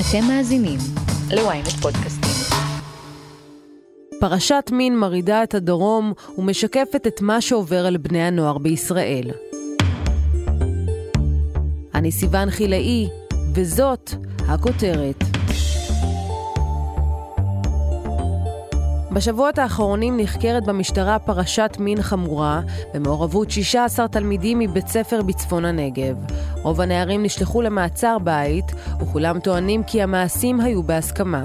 אתם מאזינים ל-ynet פודקאסטים. פרשת מין מרעידה את הדרום ומשקפת את מה שעובר על בני הנוער בישראל. אני סיון חילאי, וזאת הכותרת. בשבועות האחרונים נחקרת במשטרה פרשת מין חמורה במעורבות 16 תלמידים מבית ספר בצפון הנגב. רוב הנערים נשלחו למעצר בית, וכולם טוענים כי המעשים היו בהסכמה.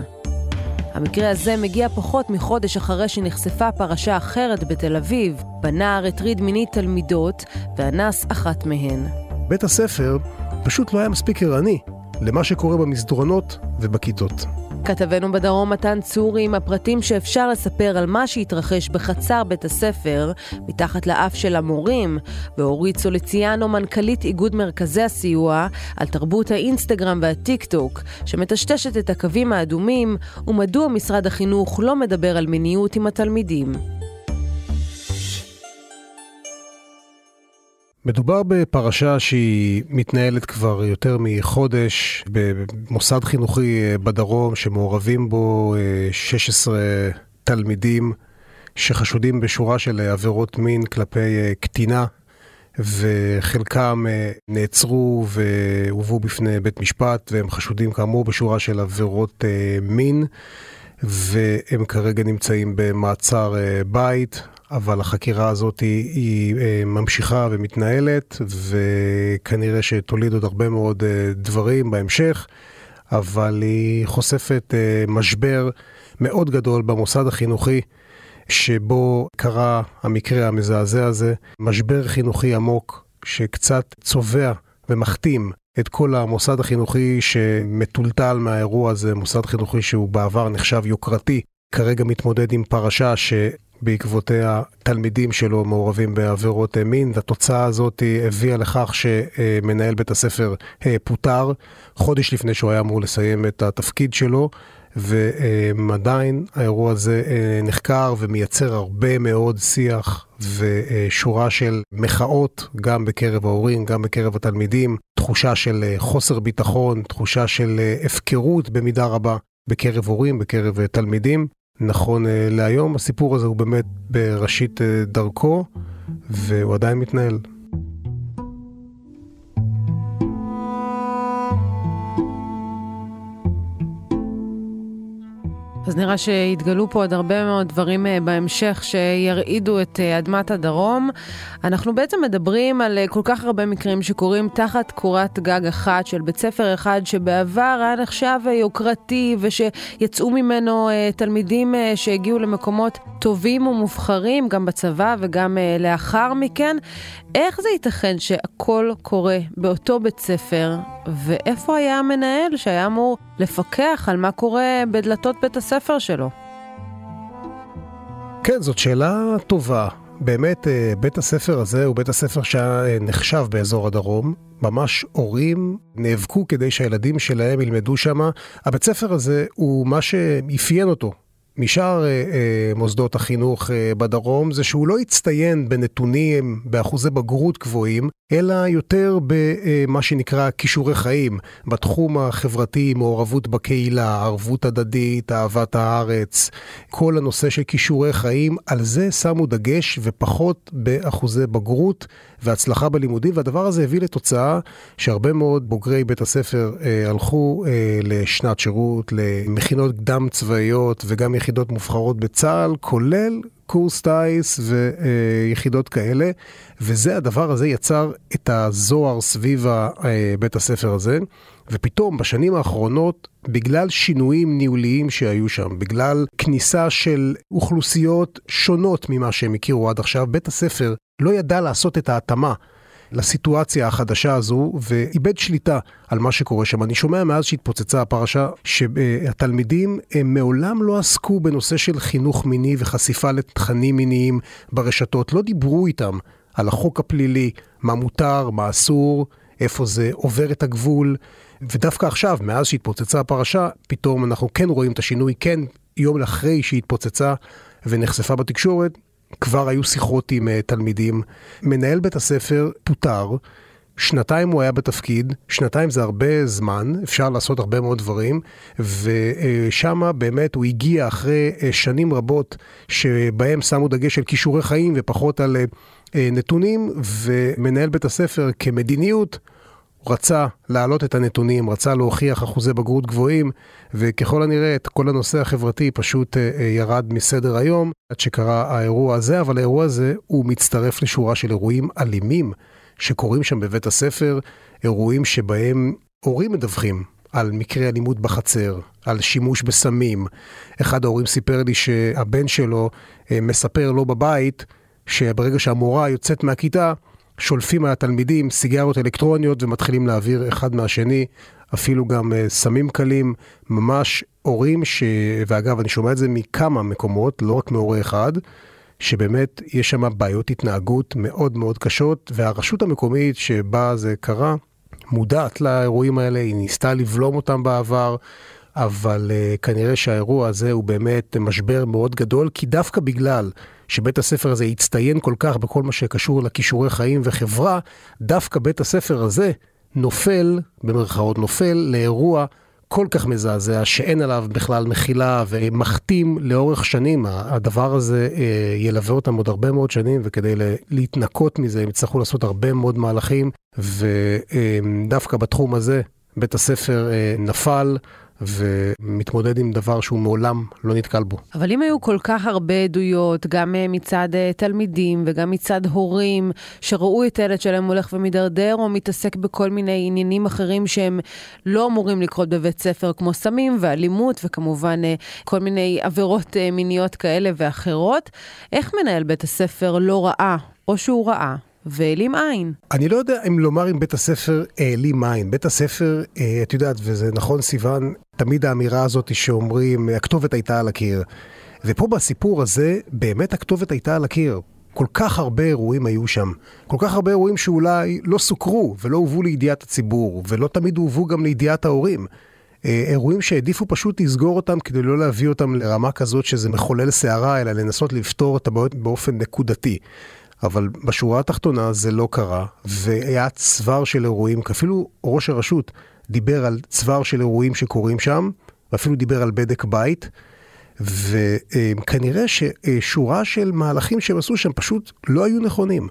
המקרה הזה מגיע פחות מחודש אחרי שנחשפה פרשה אחרת בתל אביב, בנער הטריד מינית תלמידות ואנס אחת מהן. בית הספר פשוט לא היה מספיק ערני למה שקורה במסדרונות ובכיתות. כתבנו בדרום מתן צורי עם הפרטים שאפשר לספר על מה שהתרחש בחצר בית הספר, מתחת לאף של המורים, ואורית סוליציאנו, מנכ"לית איגוד מרכזי הסיוע, על תרבות האינסטגרם והטיק טוק, שמטשטשת את הקווים האדומים, ומדוע משרד החינוך לא מדבר על מיניות עם התלמידים. מדובר בפרשה שהיא מתנהלת כבר יותר מחודש במוסד חינוכי אה, בדרום שמעורבים בו 16 אה, תלמידים שחשודים בשורה של אה, עבירות מין כלפי קטינה וחלקם נעצרו והובאו בפני בית משפט והם חשודים כאמור בשורה של עבירות מין והם כרגע נמצאים במעצר בית. אבל החקירה הזאת היא, היא אה, ממשיכה ומתנהלת, וכנראה שתוליד עוד הרבה מאוד אה, דברים בהמשך, אבל היא חושפת אה, משבר מאוד גדול במוסד החינוכי. שבו קרה המקרה המזעזע הזה, משבר חינוכי עמוק שקצת צובע ומכתים את כל המוסד החינוכי שמטולטל מהאירוע הזה, מוסד חינוכי שהוא בעבר נחשב יוקרתי, כרגע מתמודד עם פרשה ש... בעקבותיה תלמידים שלו מעורבים בעבירות מין, והתוצאה הזאת הביאה לכך שמנהל בית הספר אה, פוטר חודש לפני שהוא היה אמור לסיים את התפקיד שלו. ועדיין האירוע הזה אה, נחקר ומייצר הרבה מאוד שיח ושורה של מחאות גם בקרב ההורים, גם בקרב התלמידים, תחושה של אה, חוסר ביטחון, תחושה של הפקרות במידה רבה בקרב הורים, בקרב תלמידים. נכון אה, להיום, הסיפור הזה הוא באמת בראשית אה, דרכו, והוא עדיין מתנהל. אז נראה שהתגלו פה עוד הרבה מאוד דברים אה, בהמשך שירעידו את אה, אדמת הדרום. אנחנו בעצם מדברים על אה, כל כך הרבה מקרים שקורים תחת קורת גג אחת של בית ספר אחד שבעבר היה נחשב יוקרתי ושיצאו ממנו תלמידים שהגיעו למקומות טובים ומובחרים, גם בצבא וגם לאחר מכן. איך זה ייתכן שהכל קורה באותו בית ספר, ואיפה היה המנהל שהיה אמור לפקח על מה קורה בדלתות בית הספר שלו? כן, זאת שאלה טובה. באמת, אה, בית הספר הזה הוא בית הספר שהיה אה, נחשב באזור הדרום. ממש הורים נאבקו כדי שהילדים שלהם ילמדו שם. הבית ספר הזה הוא מה שאפיין אותו משאר אה, אה, מוסדות החינוך אה, בדרום זה שהוא לא הצטיין בנתונים, באחוזי בגרות גבוהים, אלא יותר במה שנקרא כישורי חיים, בתחום החברתי, מעורבות בקהילה, ערבות הדדית, אהבת הארץ, כל הנושא של כישורי חיים, על זה שמו דגש ופחות באחוזי בגרות והצלחה בלימודים, והדבר הזה הביא לתוצאה שהרבה מאוד בוגרי בית הספר אה, הלכו אה, לשנת שירות, למכינות קדם צבאיות וגם יחידות מובחרות בצה"ל, כולל קורס טיס ויחידות כאלה, וזה הדבר הזה יצר את הזוהר סביב בית הספר הזה, ופתאום בשנים האחרונות, בגלל שינויים ניהוליים שהיו שם, בגלל כניסה של אוכלוסיות שונות ממה שהם הכירו עד עכשיו, בית הספר לא ידע לעשות את ההתאמה לסיטואציה החדשה הזו ואיבד שליטה על מה שקורה שם. אני שומע מאז שהתפוצצה הפרשה שהתלמידים הם מעולם לא עסקו בנושא של חינוך מיני וחשיפה לתכנים מיניים ברשתות, לא דיברו איתם על החוק הפלילי, מה מותר, מה אסור, איפה זה עובר את הגבול. ודווקא עכשיו, מאז שהתפוצצה הפרשה, פתאום אנחנו כן רואים את השינוי, כן, יום אחרי שהיא התפוצצה ונחשפה בתקשורת, כבר היו שיחות עם uh, תלמידים. מנהל בית הספר פוטר, שנתיים הוא היה בתפקיד, שנתיים זה הרבה זמן, אפשר לעשות הרבה מאוד דברים, ושם באמת הוא הגיע אחרי אה, שנים רבות שבהם שמו דגש על כישורי חיים ופחות על אה, נתונים, ומנהל בית הספר כמדיניות רצה להעלות את הנתונים, רצה להוכיח אחוזי בגרות גבוהים, וככל הנראה את כל הנושא החברתי פשוט אה, אה, ירד מסדר היום עד שקרה האירוע הזה, אבל האירוע הזה הוא מצטרף לשורה של אירועים אלימים שקורים שם בבית הספר, אירועים שבהם הורים מדווחים על מקרי אלימות בחצר, על שימוש בסמים. אחד ההורים סיפר לי שהבן שלו אה, מספר לו בבית שברגע שהמורה יוצאת מהכיתה, שולפים על התלמידים סיגריות אלקטרוניות ומתחילים להעביר אחד מהשני, אפילו גם uh, סמים קלים, ממש הורים ש... ואגב, אני שומע את זה מכמה מקומות, לא רק מהורה אחד, שבאמת יש שם בעיות התנהגות מאוד מאוד קשות, והרשות המקומית שבה זה קרה, מודעת לאירועים האלה, היא ניסתה לבלום אותם בעבר, אבל uh, כנראה שהאירוע הזה הוא באמת משבר מאוד גדול, כי דווקא בגלל שבית הספר הזה הצטיין כל כך בכל מה שקשור לכישורי חיים וחברה, דווקא בית הספר הזה נופל, במרכאות נופל, לאירוע כל כך מזעזע, שאין עליו בכלל מחילה ומכתים לאורך שנים. הדבר הזה אה, ילווה אותם עוד הרבה מאוד שנים, וכדי להתנקות מזה הם יצטרכו לעשות הרבה מאוד מהלכים, ודווקא בתחום הזה בית הספר אה, נפל. ומתמודד עם דבר שהוא מעולם לא נתקל בו. אבל אם היו כל כך הרבה עדויות, גם אה, מצד אה, תלמידים וגם מצד הורים, שראו את הילד שלהם הולך ומידרדר, או מתעסק בכל מיני עניינים אחרים שהם לא אמורים לקרות בבית ספר, כמו סמים ואלימות, וכמובן אה, כל מיני עבירות מיניות כאלה ואחרות, איך מנהל בית הספר לא ראה, או שהוא ראה, והעלים עין. אני לא יודע אם לומר אם בית הספר העלים עין. בית הספר, אה, את יודעת, וזה נכון סיוון, תמיד האמירה הזאת שאומרים, הכתובת הייתה על הקיר. ופה בסיפור הזה, באמת הכתובת הייתה על הקיר. כל כך הרבה אירועים היו שם. כל כך הרבה אירועים שאולי לא סוקרו ולא הובאו לידיעת הציבור, ולא תמיד הובאו גם לידיעת ההורים. אה, אירועים שהעדיפו פשוט לסגור אותם כדי לא להביא אותם לרמה כזאת שזה מחולל סערה, אלא לנסות לפתור את הבעיות באופן נקודתי. אבל בשורה התחתונה זה לא קרה, והיה צוואר של אירועים, אפילו ראש הרשות דיבר על צוואר של אירועים שקורים שם, ואפילו דיבר על בדק בית, וכנראה ששורה של מהלכים שהם עשו שם פשוט לא היו נכונים.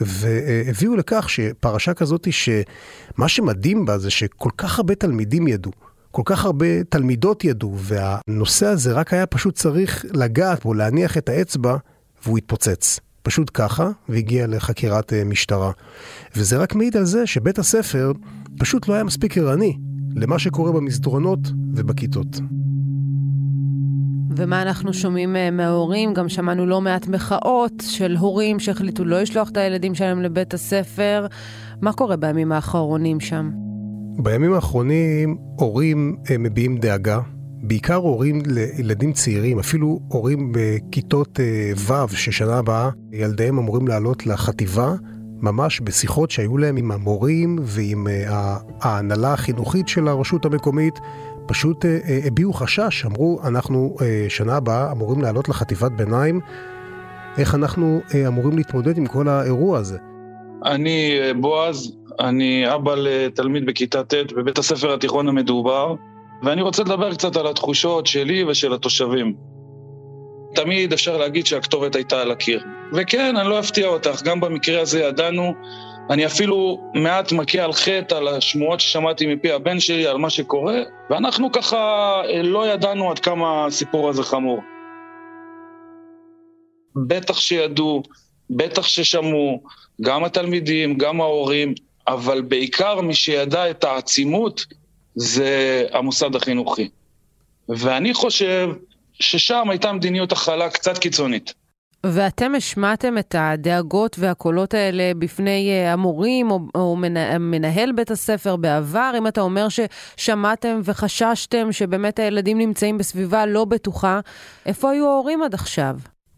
והביאו לכך שפרשה כזאת, שמה שמדהים בה זה שכל כך הרבה תלמידים ידעו. כל כך הרבה תלמידות ידעו, והנושא הזה רק היה פשוט צריך לגעת בו, להניח את האצבע, והוא התפוצץ. פשוט ככה, והגיע לחקירת אה, משטרה. וזה רק מעיד על זה שבית הספר פשוט לא היה מספיק ערני למה שקורה במסדרונות ובכיתות. ומה אנחנו שומעים אה, מההורים? גם שמענו לא מעט מחאות של הורים שהחליטו לא לשלוח את הילדים שלהם לבית הספר. מה קורה בימים האחרונים שם? בימים האחרונים הורים אה, מביעים דאגה בעיקר הורים לילדים צעירים, אפילו הורים בכיתות אה, ו', ששנה הבאה ילדיהם אמורים לעלות לחטיבה, ממש בשיחות שהיו להם עם המורים ועם אה, ההנהלה החינוכית של הרשות המקומית, פשוט אה, הביעו חשש, אמרו, אנחנו שנה הבאה אמורים לעלות לחטיבת ביניים, איך אנחנו אמורים להתמודד עם כל האירוע הזה? אני בועז, אני אבא לתלמיד בכיתה ט' בבית הספר התיכון המדובר. ואני רוצה לדבר קצת על התחושות שלי ושל התושבים. תמיד אפשר להגיד שהכתובת הייתה על הקיר. וכן, אני לא אפתיע אותך, גם במקרה הזה ידענו. אני אפילו מעט מכה על חטא על השמועות ששמעתי מפי הבן שלי על מה שקורה, ואנחנו ככה אה, לא ידענו עד כמה הסיפור הזה חמור. בטח שידעו, בטח ששמעו, גם התלמידים, גם ההורים, אבל בעיקר מי שידע את העצימות זה המוסד החינוכי. ואני חושב ששם הייתה מדיניות הכלה קצת קיצונית. ואתם השמעתם את הדאגות והקולות האלה בפני אה, המורים או, או מנהל בית הספר בעבר, אם אתה אומר ששמעתם וחששתם שבאמת הילדים נמצאים בסביבה לא בטוחה, איפה היו ההורים עד עכשיו?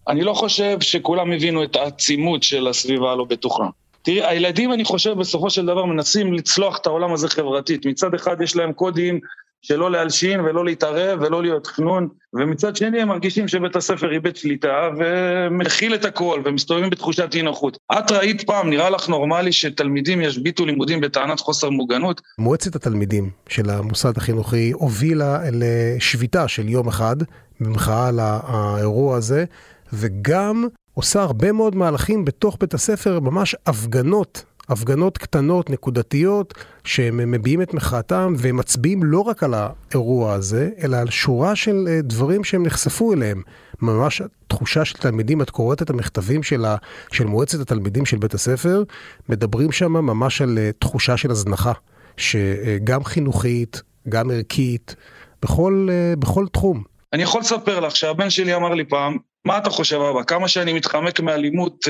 אני לא חושב שכולם הבינו את העצימות של הסביבה הלא בטוחה. תראי, הילדים, אני חושב, בסופו של דבר מנסים לצלוח את העולם הזה חברתית. מצד אחד יש להם קודים שלא להלשין ולא להתערב ולא להיות חנון, ומצד שני הם מרגישים שבית הספר איבד שליטה ומכיל את הכל ומסתובבים בתחושת אי נוחות. את ראית פעם, נראה לך נורמלי שתלמידים ישביתו לימודים בטענת חוסר מוגנות? מועצת התלמידים של המוסד החינוכי הובילה לשביתה של יום אחד במחאה על האירוע הזה, וגם עושה הרבה מאוד מהלכים בתוך בית הספר, ממש הפגנות הפגנות קטנות, נקודתיות, שהם מביעים את מחאתם ומצביעים לא רק על האירוע הזה, אלא על שורה של אה, דברים שהם נחשפו אליהם. ממש תחושה של תלמידים, את קוראת את המכתבים של, ה, של מועצת התלמידים של בית הספר, מדברים שם ממש על אה, תחושה של הזנחה, שגם חינוכית, גם ערכית, בכל, אה, בכל תחום. אני יכול לספר לך שהבן שלי אמר לי פעם, מה אתה חושב אבא, כמה שאני מתחמק מאלימות,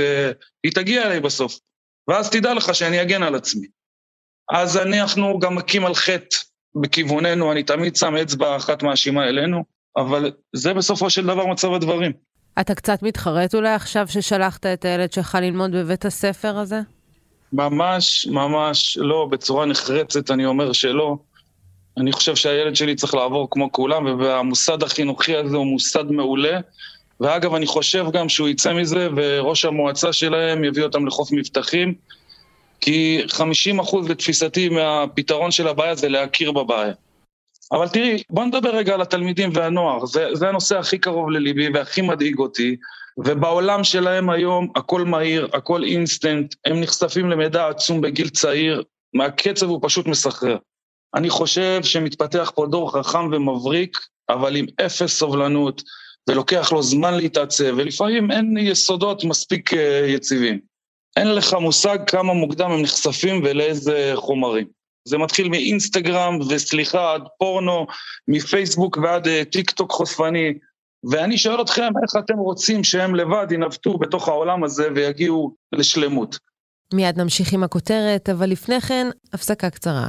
היא תגיע אליי בסוף. ואז תדע לך שאני אגן על עצמי. אז אנחנו גם מכים על חטא בכיווננו, אני תמיד שם אצבע אחת מאשימה אלינו, אבל זה בסופו של דבר מצב הדברים. אתה קצת מתחרט אולי עכשיו ששלחת את הילד שלך ללמוד בבית הספר הזה? ממש, ממש לא, בצורה נחרצת אני אומר שלא. אני חושב שהילד שלי צריך לעבור כמו כולם, והמוסד החינוכי הזה הוא מוסד מעולה, ואגב, אני חושב גם שהוא יצא מזה, וראש המועצה שלהם יביא אותם לחוף מבטחים, כי 50 אחוז לתפיסתי מהפתרון של הבעיה זה להכיר בבעיה. אבל תראי, בוא נדבר רגע על התלמידים והנוער, זה, זה הנושא הכי קרוב לליבי והכי מדאיג אותי, ובעולם שלהם היום הכל מהיר, הכל אינסטנט, הם נחשפים למידע עצום בגיל צעיר, מהקצב הוא פשוט מסחרר. אני חושב שמתפתח פה דור חכם ומבריק, אבל עם אפס סובלנות, ולוקח לו זמן להתעצב, ולפעמים אין יסודות מספיק אה, יציבים. אין לך מושג כמה מוקדם הם נחשפים ולאיזה חומרים. זה מתחיל מאינסטגרם, וסליחה, עד פורנו, מפייסבוק ועד אה, טיק טוק חושפני. ואני שואל אתכם, איך אתם רוצים שהם לבד ינווטו בתוך העולם הזה ויגיעו לשלמות? מיד נמשיך עם הכותרת, אבל לפני כן, הפסקה קצרה.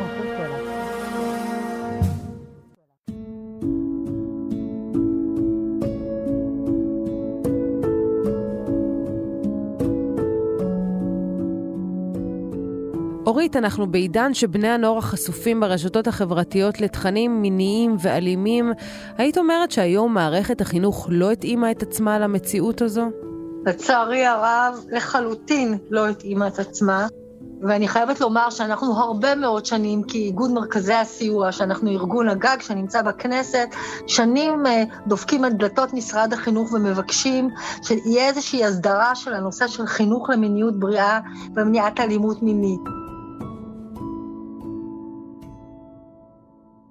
אורית, אנחנו בעידן שבני הנוער החשופים ברשתות החברתיות לתכנים מיניים ואלימים. היית אומרת שהיום מערכת החינוך לא התאימה את עצמה למציאות הזו? לצערי הרב, לחלוטין לא התאימה את עצמה. ואני חייבת לומר שאנחנו הרבה מאוד שנים, כאיגוד מרכזי הסיוע, שאנחנו ארגון הגג שנמצא בכנסת, שנים אה, דופקים את דלתות משרד החינוך ומבקשים שיהיה איזושהי הסדרה של הנושא של חינוך למיניות בריאה ומניעת אלימות מינית.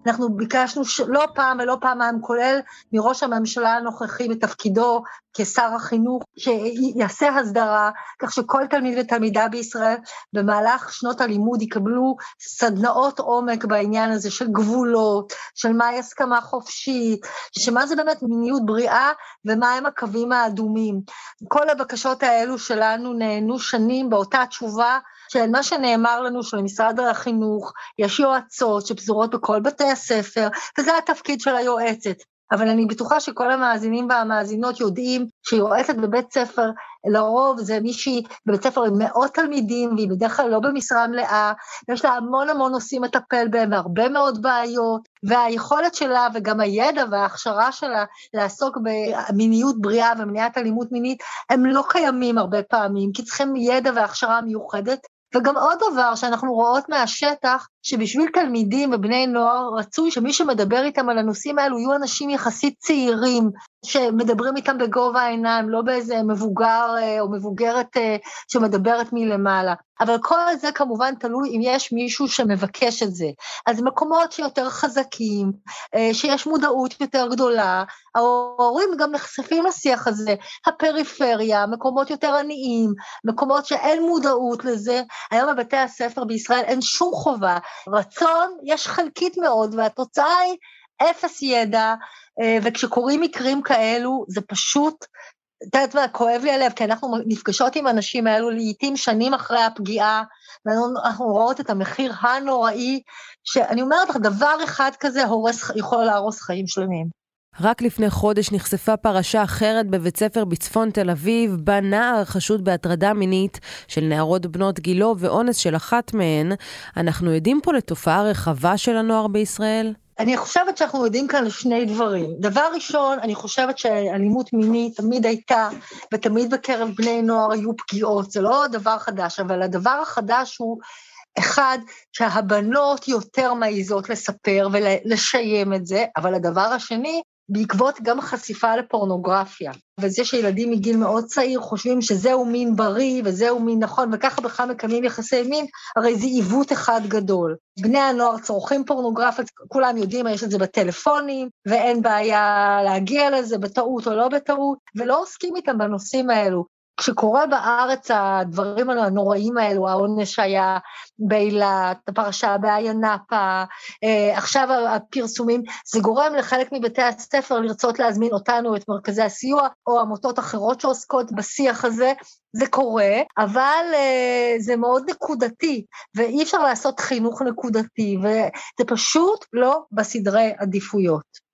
אנחנו ביקשנו לא פעם ולא פעמיים, כולל מראש הממשלה הנוכחי בתפקידו כשר החינוך, שיעשה הסדרה, כך שכל תלמיד ותלמידה בישראל במהלך שנות הלימוד יקבלו סדנאות עומק בעניין הזה של גבולות, של מהי הסכמה חופשית, שמה זה באמת מיניות בריאה ומהם הקווים האדומים. כל הבקשות האלו שלנו נהנו שנים באותה תשובה של מה שנאמר לנו שלמשרד החינוך יש יועצות שפזורות בכל בתי הספר, וזה התפקיד של היועצת. אבל אני בטוחה שכל המאזינים והמאזינות יודעים שיועצת בבית ספר, לרוב זה מישהי בבית ספר עם מאות תלמידים, והיא בדרך כלל לא במשרה מלאה, יש לה המון המון נושאים לטפל בהם והרבה מאוד בעיות, והיכולת שלה וגם הידע וההכשרה שלה לעסוק במיניות בריאה ומניעת אלימות מינית, הם לא קיימים הרבה פעמים, כי צריכים ידע והכשרה מיוחדת, וגם עוד דבר שאנחנו רואות מהשטח, שבשביל תלמידים ובני נוער רצוי שמי שמדבר איתם על הנושאים האלו יהיו אנשים יחסית צעירים, שמדברים איתם בגובה העיניים, לא באיזה מבוגר אה, או מבוגרת אה, שמדברת מלמעלה. אבל כל זה כמובן תלוי אם יש מישהו שמבקש את זה. אז מקומות שיותר חזקים, אה, שיש מודעות יותר גדולה, ההורים גם נחשפים לשיח הזה, הפריפריה, מקומות יותר עניים, מקומות שאין מודעות לזה. היום בבתי הספר בישראל אין שום חובה. רצון יש חלקית מאוד, והתוצאה היא אפס ידע, אה, וכשקורים מקרים כאלו, זה פשוט, את יודעת מה, כואב לי הלב, כי אנחנו נפגשות עם אנשים האלו לעיתים שנים אחרי הפגיעה, ואנחנו רואות את המחיר הנוראי, שאני אומרת לך, דבר אחד כזה הורס, יכול להרוס חיים שלמים. רק לפני חודש נחשפה פרשה אחרת בבית ספר בצפון תל אביב, בה נער חשוד בהטרדה מינית של נערות בנות גילו ואונס של אחת מהן. אנחנו עדים פה לתופעה רחבה של הנוער בישראל? אני חושבת שאנחנו יודעים כאן שני דברים. דבר ראשון, אני חושבת שאלימות מינית תמיד הייתה, ותמיד בקרב בני נוער היו פגיעות, זה לא דבר חדש, אבל הדבר החדש הוא, אחד, שהבנות יותר מעיזות לספר ולשיים את זה, אבל הדבר השני, בעקבות גם החשיפה לפורנוגרפיה, וזה שילדים מגיל מאוד צעיר חושבים שזהו מין בריא וזהו מין נכון, וככה בכלל מקיימים יחסי מין, הרי זה עיוות אחד גדול. בני הנוער צורכים פורנוגרפיה, כולם יודעים, יש את זה בטלפונים, ואין בעיה להגיע לזה בטעות או לא בטעות, ולא עוסקים איתם בנושאים האלו. כשקורה בארץ הדברים הנוראים האלו, העונש שהיה באילת, הפרשה באיה נאפה, אה, עכשיו הפרסומים, זה גורם לחלק מבתי הספר לרצות להזמין אותנו, את מרכזי הסיוע, או עמותות אחרות שעוסקות בשיח הזה. זה קורה, אבל uh, זה מאוד נקודתי, ואי אפשר לעשות חינוך נקודתי, וזה פשוט לא בסדרי עדיפויות.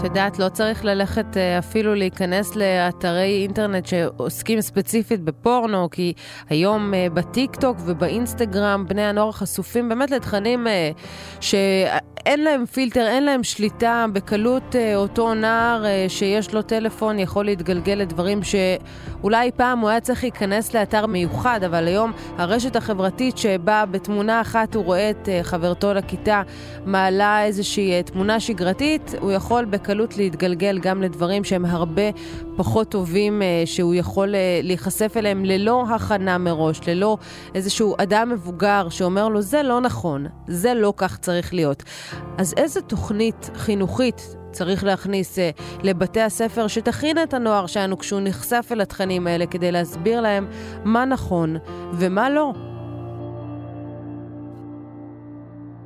את יודעת, לא צריך ללכת אה, אפילו להיכנס לאתרי אינטרנט שעוסקים ספציפית בפורנו, כי היום אה, בטיק טוק ובאינסטגרם בני הנוער חשופים באמת לתכנים אה, שאין להם פילטר, אין להם שליטה. בקלות אותו נער שיש לו טלפון יכול להתגלגל לדברים שאולי פעם הוא היה צריך להיכנס לאתר מיוחד, אבל היום הרשת החברתית שבה בתמונה אחת הוא רואה את חברתו לכיתה מעלה איזושהי תמונה שגרתית, הוא יכול בקלות... בקלות להתגלגל גם לדברים שהם הרבה פחות טובים, אה, שהוא יכול אה, להיחשף אליהם ללא הכנה מראש, ללא איזשהו אדם מבוגר שאומר לו, זה לא נכון, זה לא כך צריך להיות. אז איזה תוכנית חינוכית צריך להכניס uh, לבתי הספר שתכין את הנוער שלנו כשהוא נחשף אל התכנים האלה כדי להסביר להם מה נכון ומה לא.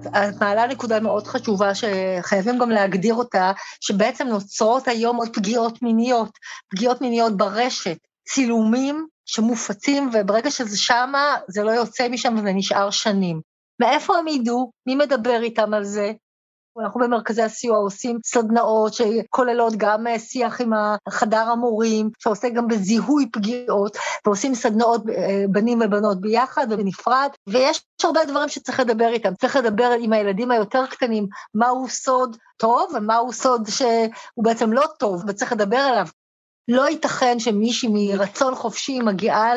את מעלה נקודה מאוד חשובה שחייבים גם להגדיר אותה, שבעצם נוצרות היום עוד פגיעות מיניות, פגיעות מיניות ברשת, צילומים שמופצים, וברגע שזה שמה, זה לא יוצא משם וזה נשאר שנים. מאיפה הם ידעו? מי מדבר איתם על זה? אנחנו במרכזי הסיוע עושים סדנאות שכוללות גם אה, שיח עם חדר המורים, שעוסק גם בזיהוי פגיעות, ועושים סדנאות אה, בנים ובנות ביחד ובנפרד, ויש הרבה דברים שצריך לדבר איתם. צריך לדבר עם הילדים היותר קטנים, מהו סוד טוב ומהו סוד שהוא בעצם לא טוב, וצריך לדבר עליו. לא ייתכן שמישהי מרצון חופשי מגיעה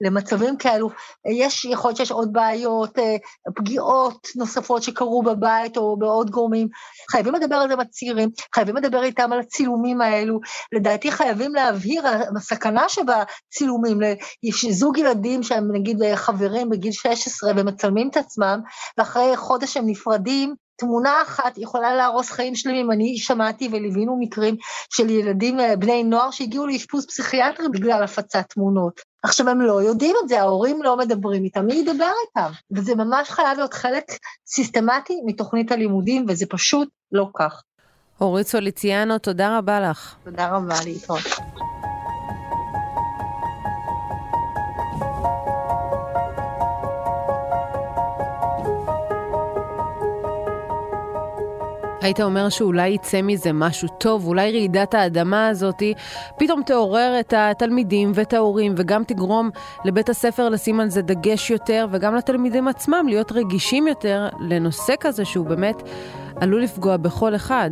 למצבים כאלו, יש, יכול להיות שיש עוד בעיות, אה, פגיעות נוספות שקרו בבית או בעוד גורמים, חייבים לדבר על זה עם הצעירים, חייבים לדבר איתם על הצילומים האלו, לדעתי חייבים להבהיר הסכנה שבצילומים, זוג ילדים שהם נגיד חברים בגיל 16 ומצלמים את עצמם, ואחרי חודש הם נפרדים, תמונה אחת יכולה להרוס חיים שלמים. אני שמעתי וליווינו מקרים של ילדים, אה, בני נוער, שהגיעו לאשפוז פסיכיאטרי בגלל הפצת תמונות. עכשיו, הם לא יודעים את זה, ההורים לא מדברים איתם, מי ידבר איתם? וזה ממש חייב להיות חלק סיסטמטי מתוכנית הלימודים, וזה פשוט לא כך. אורית סוליציאנו, תודה רבה לך. תודה רבה, להתראות. היית אומר שאולי יצא מזה משהו טוב, אולי רעידת האדמה הזאת פתאום תעורר את התלמידים ואת ההורים וגם תגרום לבית הספר לשים על זה דגש יותר וגם לתלמידים עצמם להיות רגישים יותר לנושא כזה שהוא באמת עלול לפגוע בכל אחד.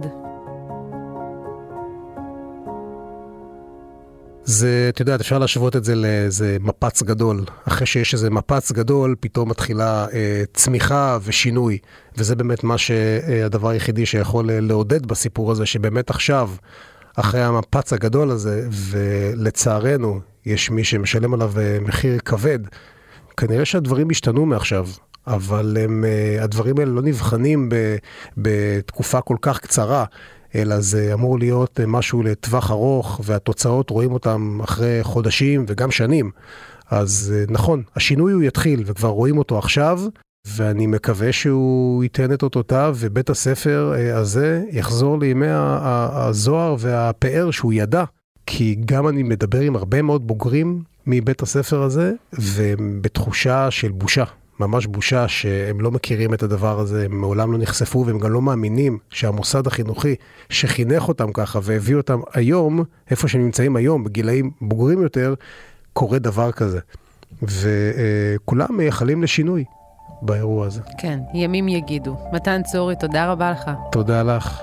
זה, את יודעת, אפשר להשוות את זה לאיזה מפץ גדול. אחרי שיש איזה מפץ גדול, פתאום מתחילה אה, צמיחה ושינוי. וזה באמת מה שהדבר היחידי שיכול אה, לעודד בסיפור הזה, שבאמת עכשיו, אחרי המפץ הגדול הזה, ולצערנו, יש מי שמשלם עליו אה, מחיר כבד, כנראה שהדברים השתנו מעכשיו. אבל הם, אה, הדברים האלה לא נבחנים בתקופה כל כך קצרה. אלא זה אמור להיות משהו לטווח ארוך, והתוצאות רואים אותם אחרי חודשים וגם שנים. אז אה, נכון, השינוי הוא יתחיל, וכבר רואים אותו עכשיו, ואני מקווה שהוא ייתן את אותותיו, ובית הספר אה, הזה יחזור לימי הזוהר והפאר שהוא ידע. כי גם אני מדבר עם הרבה מאוד בוגרים מבית הספר הזה, והם בתחושה של בושה. ממש בושה שהם לא מכירים את הדבר הזה, הם מעולם לא נחשפו והם גם לא מאמינים שהמוסד החינוכי שחינך אותם ככה והביא אותם היום, איפה שהם נמצאים היום, בגילאים בוגרים יותר, קורה דבר כזה. וכולם מייחלים לשינוי באירוע הזה. כן, ימים יגידו. מתן צורי, תודה רבה לך. תודה לך.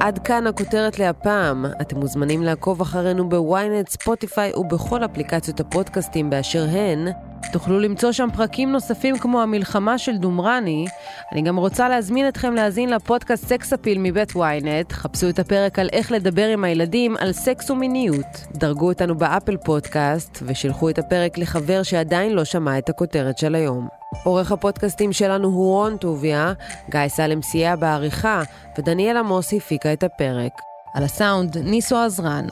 עד כאן הכותרת להפעם. אתם מוזמנים לעקוב אחרינו בוויינט, ספוטיפיי ובכל אפליקציות הפודקאסטים באשר הן. תוכלו למצוא שם פרקים נוספים כמו המלחמה של דומרני. אני גם רוצה להזמין אתכם להאזין לפודקאסט סקס אפיל מבית ynet. חפשו את הפרק על איך לדבר עם הילדים על סקס ומיניות. דרגו אותנו באפל פודקאסט ושילחו את הפרק לחבר שעדיין לא שמע את הכותרת של היום. עורך הפודקאסטים שלנו הוא רון טוביה, גיא סלם סייע בעריכה ודניאל עמוס הפיקה את הפרק. על הסאונד ניסו עזרן.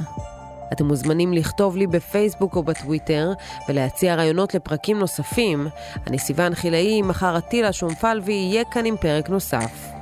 אתם מוזמנים לכתוב לי בפייסבוק או בטוויטר ולהציע רעיונות לפרקים נוספים. אני סיוון חילאי, מחר אטילה שומפלבי יהיה כאן עם פרק נוסף.